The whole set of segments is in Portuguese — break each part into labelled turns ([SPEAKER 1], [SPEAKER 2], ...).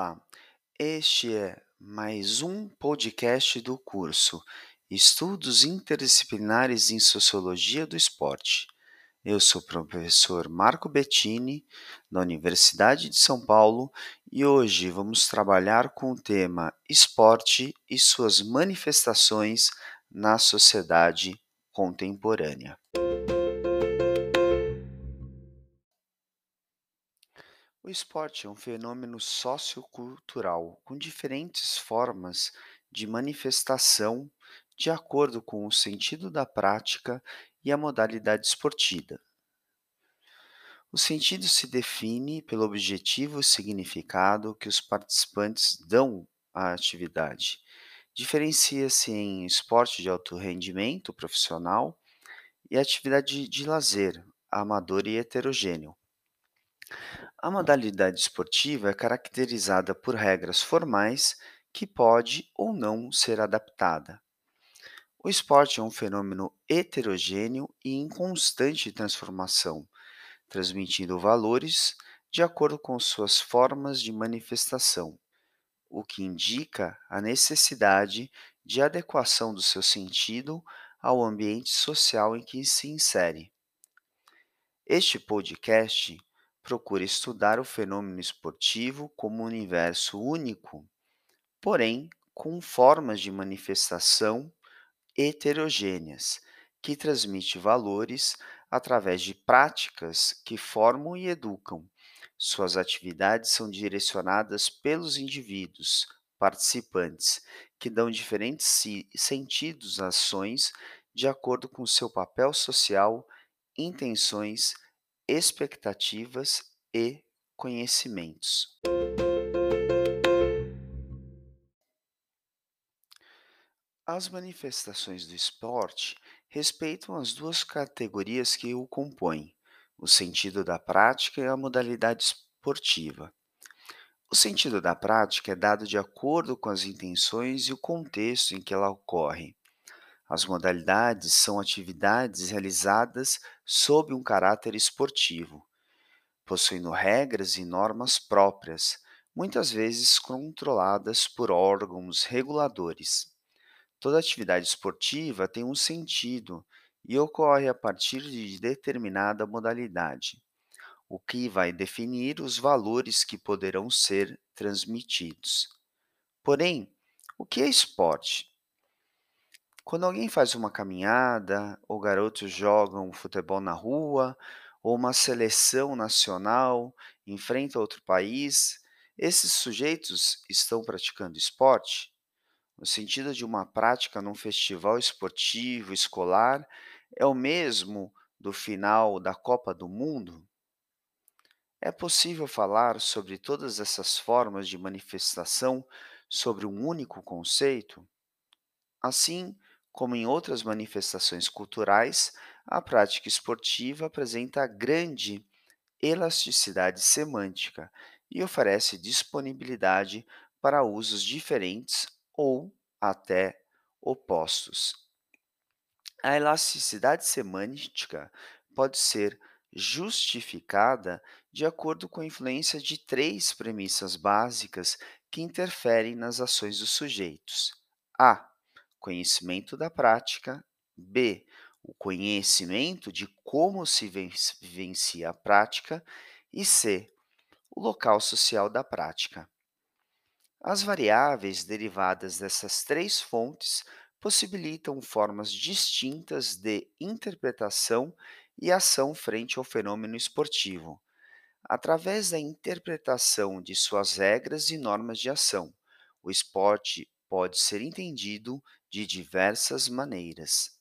[SPEAKER 1] Olá, este é mais um podcast do curso Estudos Interdisciplinares em Sociologia do Esporte. Eu sou o professor Marco Bettini, da Universidade de São Paulo, e hoje vamos trabalhar com o tema Esporte e suas manifestações na sociedade contemporânea. O esporte é um fenômeno sociocultural com diferentes formas de manifestação de acordo com o sentido da prática e a modalidade esportiva. O sentido se define pelo objetivo e significado que os participantes dão à atividade. Diferencia-se em esporte de alto rendimento profissional e atividade de lazer, amador e heterogêneo. A modalidade esportiva é caracterizada por regras formais que pode ou não ser adaptada. O esporte é um fenômeno heterogêneo e em constante transformação, transmitindo valores de acordo com suas formas de manifestação, o que indica a necessidade de adequação do seu sentido ao ambiente social em que se insere. Este podcast procura estudar o fenômeno esportivo como um universo único, porém com formas de manifestação heterogêneas, que transmite valores através de práticas que formam e educam. Suas atividades são direcionadas pelos indivíduos participantes, que dão diferentes sentidos às ações de acordo com seu papel social, intenções expectativas e conhecimentos. As manifestações do esporte respeitam as duas categorias que o compõem, o sentido da prática e a modalidade esportiva. O sentido da prática é dado de acordo com as intenções e o contexto em que ela ocorre. As modalidades são atividades realizadas sob um caráter esportivo, possuindo regras e normas próprias, muitas vezes controladas por órgãos reguladores. Toda atividade esportiva tem um sentido e ocorre a partir de determinada modalidade, o que vai definir os valores que poderão ser transmitidos. Porém, o que é esporte? Quando alguém faz uma caminhada, ou garotos jogam futebol na rua, ou uma seleção nacional enfrenta outro país, esses sujeitos estão praticando esporte? No sentido de uma prática num festival esportivo escolar, é o mesmo do final da Copa do Mundo? É possível falar sobre todas essas formas de manifestação sobre um único conceito? Assim, como em outras manifestações culturais, a prática esportiva apresenta grande elasticidade semântica e oferece disponibilidade para usos diferentes ou até opostos. A elasticidade semântica pode ser justificada de acordo com a influência de três premissas básicas que interferem nas ações dos sujeitos: a conhecimento da prática, B, o conhecimento de como se vivencia a prática, e C, o local social da prática. As variáveis derivadas dessas três fontes possibilitam formas distintas de interpretação e ação frente ao fenômeno esportivo, através da interpretação de suas regras e normas de ação. O esporte pode ser entendido de diversas maneiras.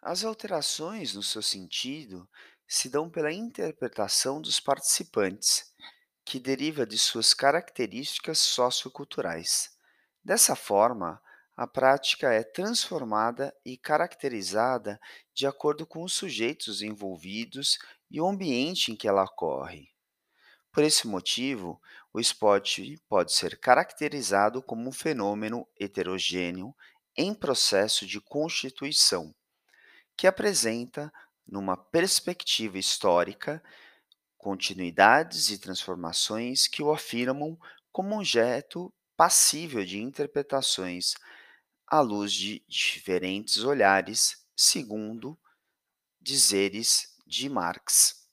[SPEAKER 1] As alterações no seu sentido se dão pela interpretação dos participantes, que deriva de suas características socioculturais. Dessa forma, a prática é transformada e caracterizada de acordo com os sujeitos envolvidos e o ambiente em que ela ocorre. Por esse motivo, o esporte pode ser caracterizado como um fenômeno heterogêneo em processo de constituição, que apresenta numa perspectiva histórica, continuidades e transformações que o afirmam como objeto passível de interpretações à luz de diferentes olhares, segundo dizeres de Marx.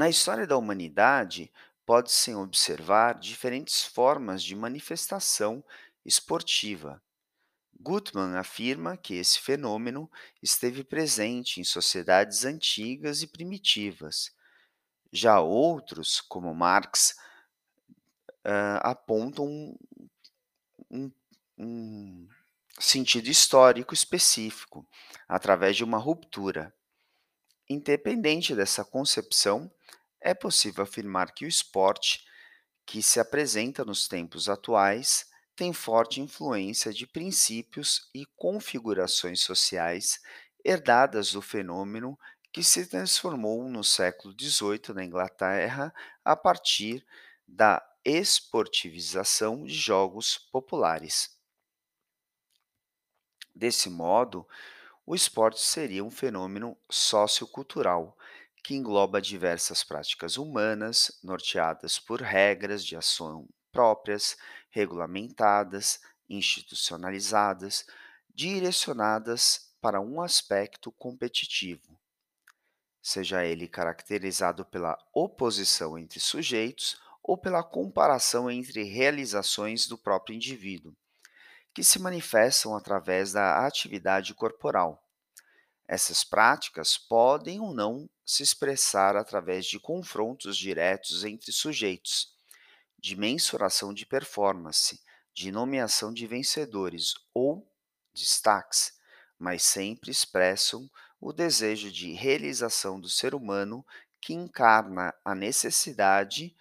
[SPEAKER 1] Na história da humanidade, pode-se observar diferentes formas de manifestação esportiva. Gutmann afirma que esse fenômeno esteve presente em sociedades antigas e primitivas. Já outros, como Marx, ah, apontam um, um- um sentido histórico específico, através de uma ruptura. Independente dessa concepção, é possível afirmar que o esporte, que se apresenta nos tempos atuais, tem forte influência de princípios e configurações sociais herdadas do fenômeno que se transformou no século XVIII na Inglaterra a partir da esportivização de jogos populares. Desse modo, o esporte seria um fenômeno sociocultural que engloba diversas práticas humanas, norteadas por regras de ação próprias, regulamentadas, institucionalizadas, direcionadas para um aspecto competitivo, seja ele caracterizado pela oposição entre sujeitos ou pela comparação entre realizações do próprio indivíduo, que se manifestam através da atividade corporal. Essas práticas podem ou não se expressar através de confrontos diretos entre sujeitos, de mensuração de performance, de nomeação de vencedores ou destaques, mas sempre expressam o desejo de realização do ser humano que encarna a necessidade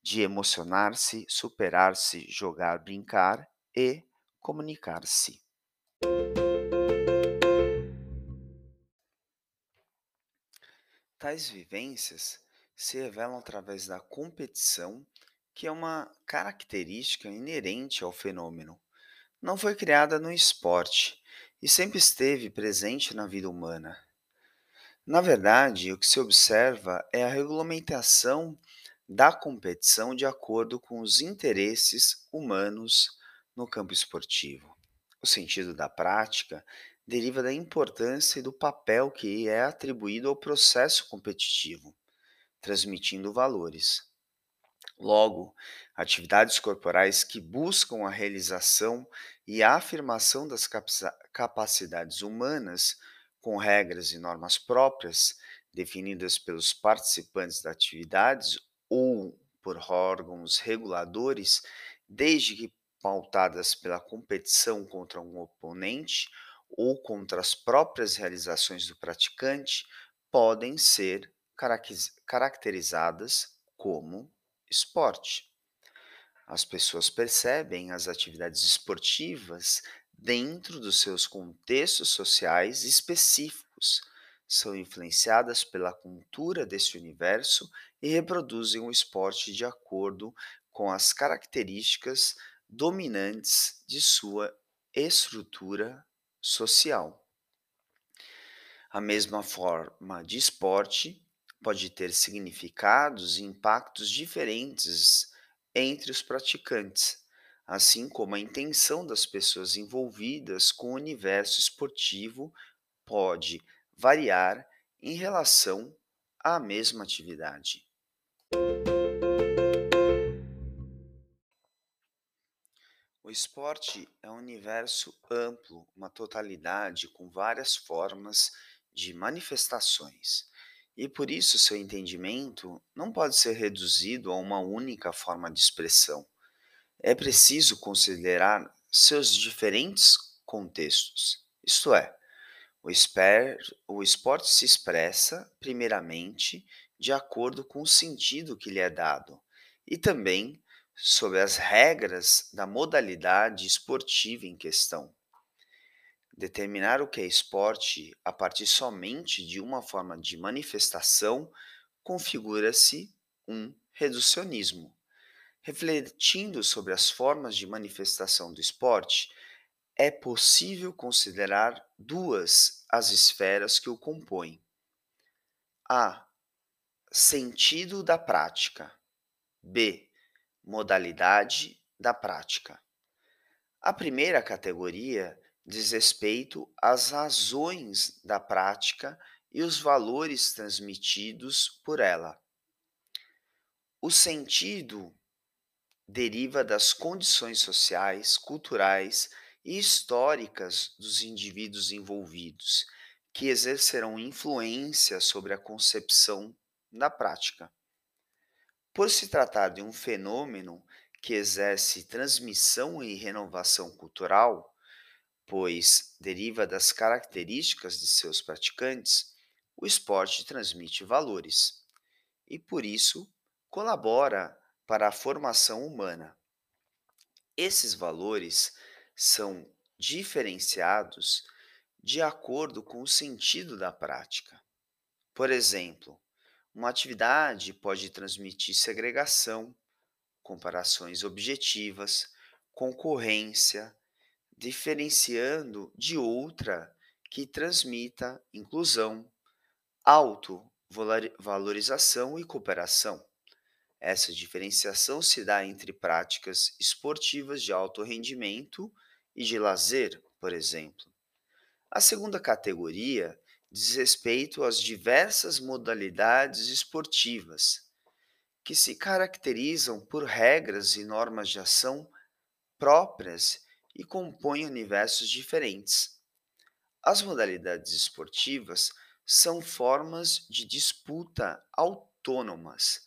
[SPEAKER 1] de emocionar-se, superar-se, jogar, brincar e comunicar-se. Tais vivências se revelam através da competição, que é uma característica inerente ao fenômeno. Não foi criada no esporte e sempre esteve presente na vida humana. Na verdade, o que se observa é a regulamentação da competição de acordo com os interesses humanos no campo esportivo. O sentido da prática deriva da importância e do papel que é atribuído ao processo competitivo, transmitindo valores. Logo, atividades corporais que buscam a realização e a afirmação das capaci- capacidades humanas com regras e normas próprias, definidas pelos participantes da atividades ou por órgãos reguladores, desde que pautadas pela competição contra um oponente ou contra as próprias realizações do praticante, podem ser caracterizadas como esporte. As pessoas percebem as atividades esportivas dentro dos seus contextos sociais específicos, são influenciadas pela cultura desse universo e reproduzem o esporte de acordo com as características dominantes de sua estrutura social. A mesma forma de esporte pode ter significados e impactos diferentes entre os praticantes, assim como a intenção das pessoas envolvidas com o universo esportivo pode variar em relação à mesma atividade. O esporte é um universo amplo, uma totalidade com várias formas de manifestações. E por isso seu entendimento não pode ser reduzido a uma única forma de expressão. É preciso considerar seus diferentes contextos. Isto é, o, esper, o esporte se expressa, primeiramente, de acordo com o sentido que lhe é dado, e também sobre as regras da modalidade esportiva em questão. Determinar o que é esporte a partir somente de uma forma de manifestação configura-se um reducionismo. Refletindo sobre as formas de manifestação do esporte, é possível considerar duas as esferas que o compõem. A. Sentido da prática. B. Modalidade da prática. A primeira categoria diz respeito às razões da prática e os valores transmitidos por ela. O sentido deriva das condições sociais, culturais e históricas dos indivíduos envolvidos, que exercerão influência sobre a concepção da prática. Por se tratar de um fenômeno que exerce transmissão e renovação cultural, pois deriva das características de seus praticantes, o esporte transmite valores e, por isso, colabora para a formação humana. Esses valores são diferenciados de acordo com o sentido da prática. Por exemplo, uma atividade pode transmitir segregação, comparações objetivas, concorrência, diferenciando de outra que transmita inclusão, autovalorização e cooperação. Essa diferenciação se dá entre práticas esportivas de alto rendimento e de lazer, por exemplo. A segunda categoria diz respeito às diversas modalidades esportivas, que se caracterizam por regras e normas de ação próprias e compõem universos diferentes. As modalidades esportivas são formas de disputa autônomas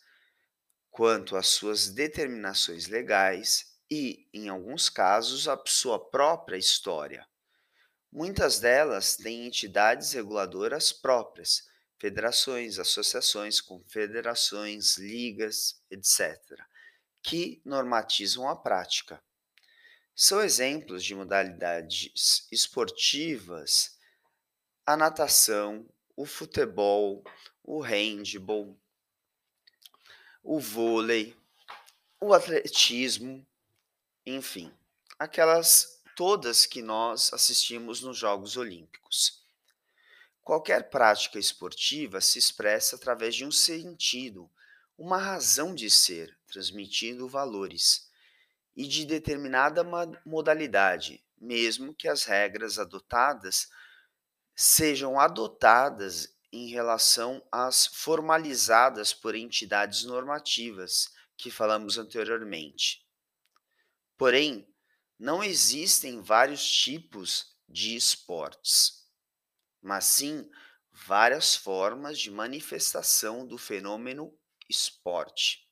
[SPEAKER 1] quanto às suas determinações legais e, em alguns casos, a sua própria história. Muitas delas têm entidades reguladoras próprias, federações, associações, confederações, ligas, etc., que normatizam a prática. São exemplos de modalidades esportivas a natação, o futebol, o handball, o vôlei, o atletismo, enfim, aquelas todas que nós assistimos nos Jogos Olímpicos. Qualquer prática esportiva se expressa através de um sentido, uma razão de ser, transmitindo valores e de determinada modalidade, mesmo que as regras adotadas sejam adotadas em relação às formalizadas por entidades normativas que falamos anteriormente. Porém, não existem vários tipos de esportes, mas sim várias formas de manifestação do fenômeno esporte.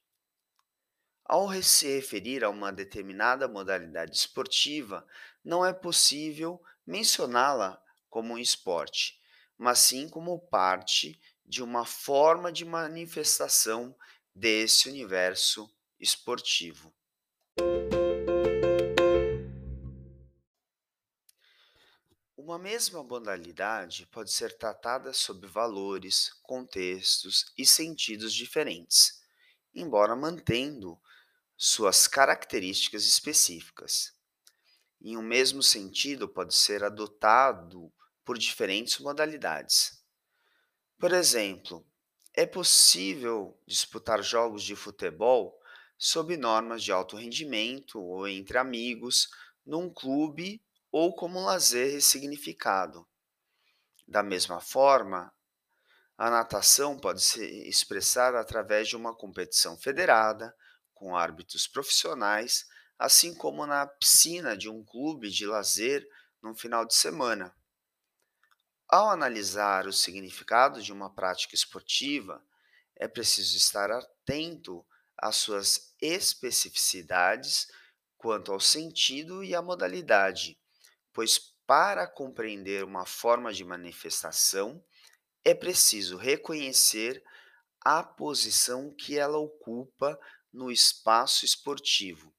[SPEAKER 1] Ao se referir a uma determinada modalidade esportiva, não é possível mencioná-la como um esporte, mas sim como parte de uma forma de manifestação desse universo esportivo. Uma mesma modalidade pode ser tratada sob valores, contextos e sentidos diferentes, embora mantendo suas características específicas. Em um mesmo sentido, pode ser adotado por diferentes modalidades. Por exemplo, é possível disputar jogos de futebol sob normas de alto rendimento ou entre amigos, num clube ou como lazer ressignificado. Da mesma forma, a natação pode se expressar através de uma competição federada, com árbitros profissionais, assim como na piscina de um clube de lazer no final de semana. Ao analisar o significado de uma prática esportiva, é preciso estar atento às suas especificidades quanto ao sentido e à modalidade, pois para compreender uma forma de manifestação é preciso reconhecer a posição que ela ocupa no espaço esportivo.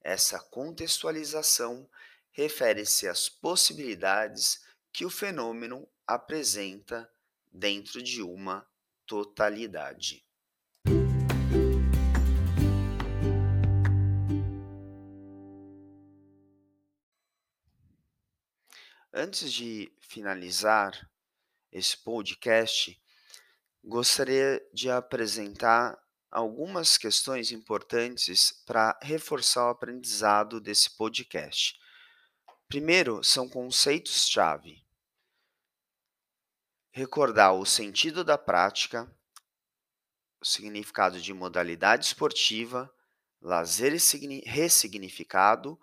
[SPEAKER 1] Essa contextualização refere-se às possibilidades que o fenômeno apresenta dentro de uma totalidade. Antes de finalizar esse podcast, gostaria de apresentar algumas questões importantes para reforçar o aprendizado desse podcast. Primeiro, são conceitos-chave. Recordar o sentido da prática, o significado de modalidade esportiva, lazer ressignificado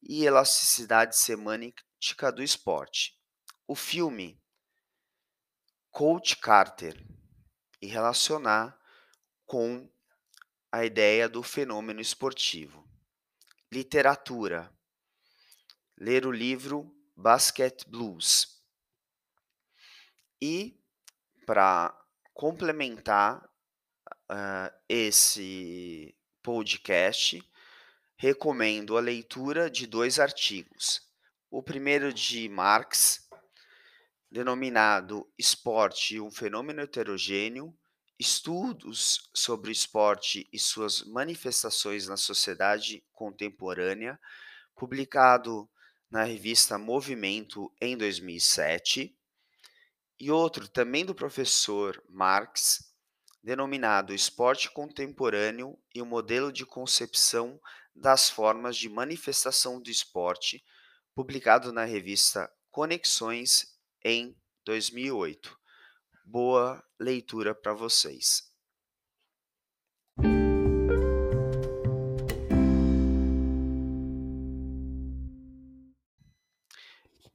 [SPEAKER 1] e elasticidade semântica do esporte. O filme Coach Carter e relacionar com a ideia do fenômeno esportivo. Literatura. Ler o livro Basket Blues. E, para complementar uh, esse podcast, recomendo a leitura de dois artigos. O primeiro de Marx, denominado Esporte um fenômeno heterogêneo, estudos sobre o esporte e suas manifestações na sociedade contemporânea, publicado na revista Movimento em 2007, e outro também do professor Marx, denominado Esporte Contemporâneo e o Modelo de Concepção das Formas de Manifestação do Esporte, publicado na revista Conexões em 2008. Boa leitura para vocês.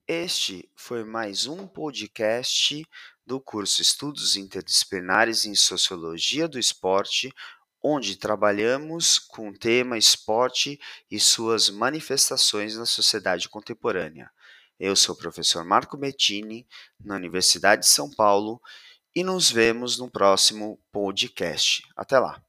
[SPEAKER 1] Este foi mais um podcast do curso Estudos Interdisciplinares em Sociologia do Esporte, onde trabalhamos com o tema esporte e suas manifestações na sociedade contemporânea. Eu sou o professor Marco Bettini, na Universidade de São Paulo, e nos vemos no próximo podcast. Até lá!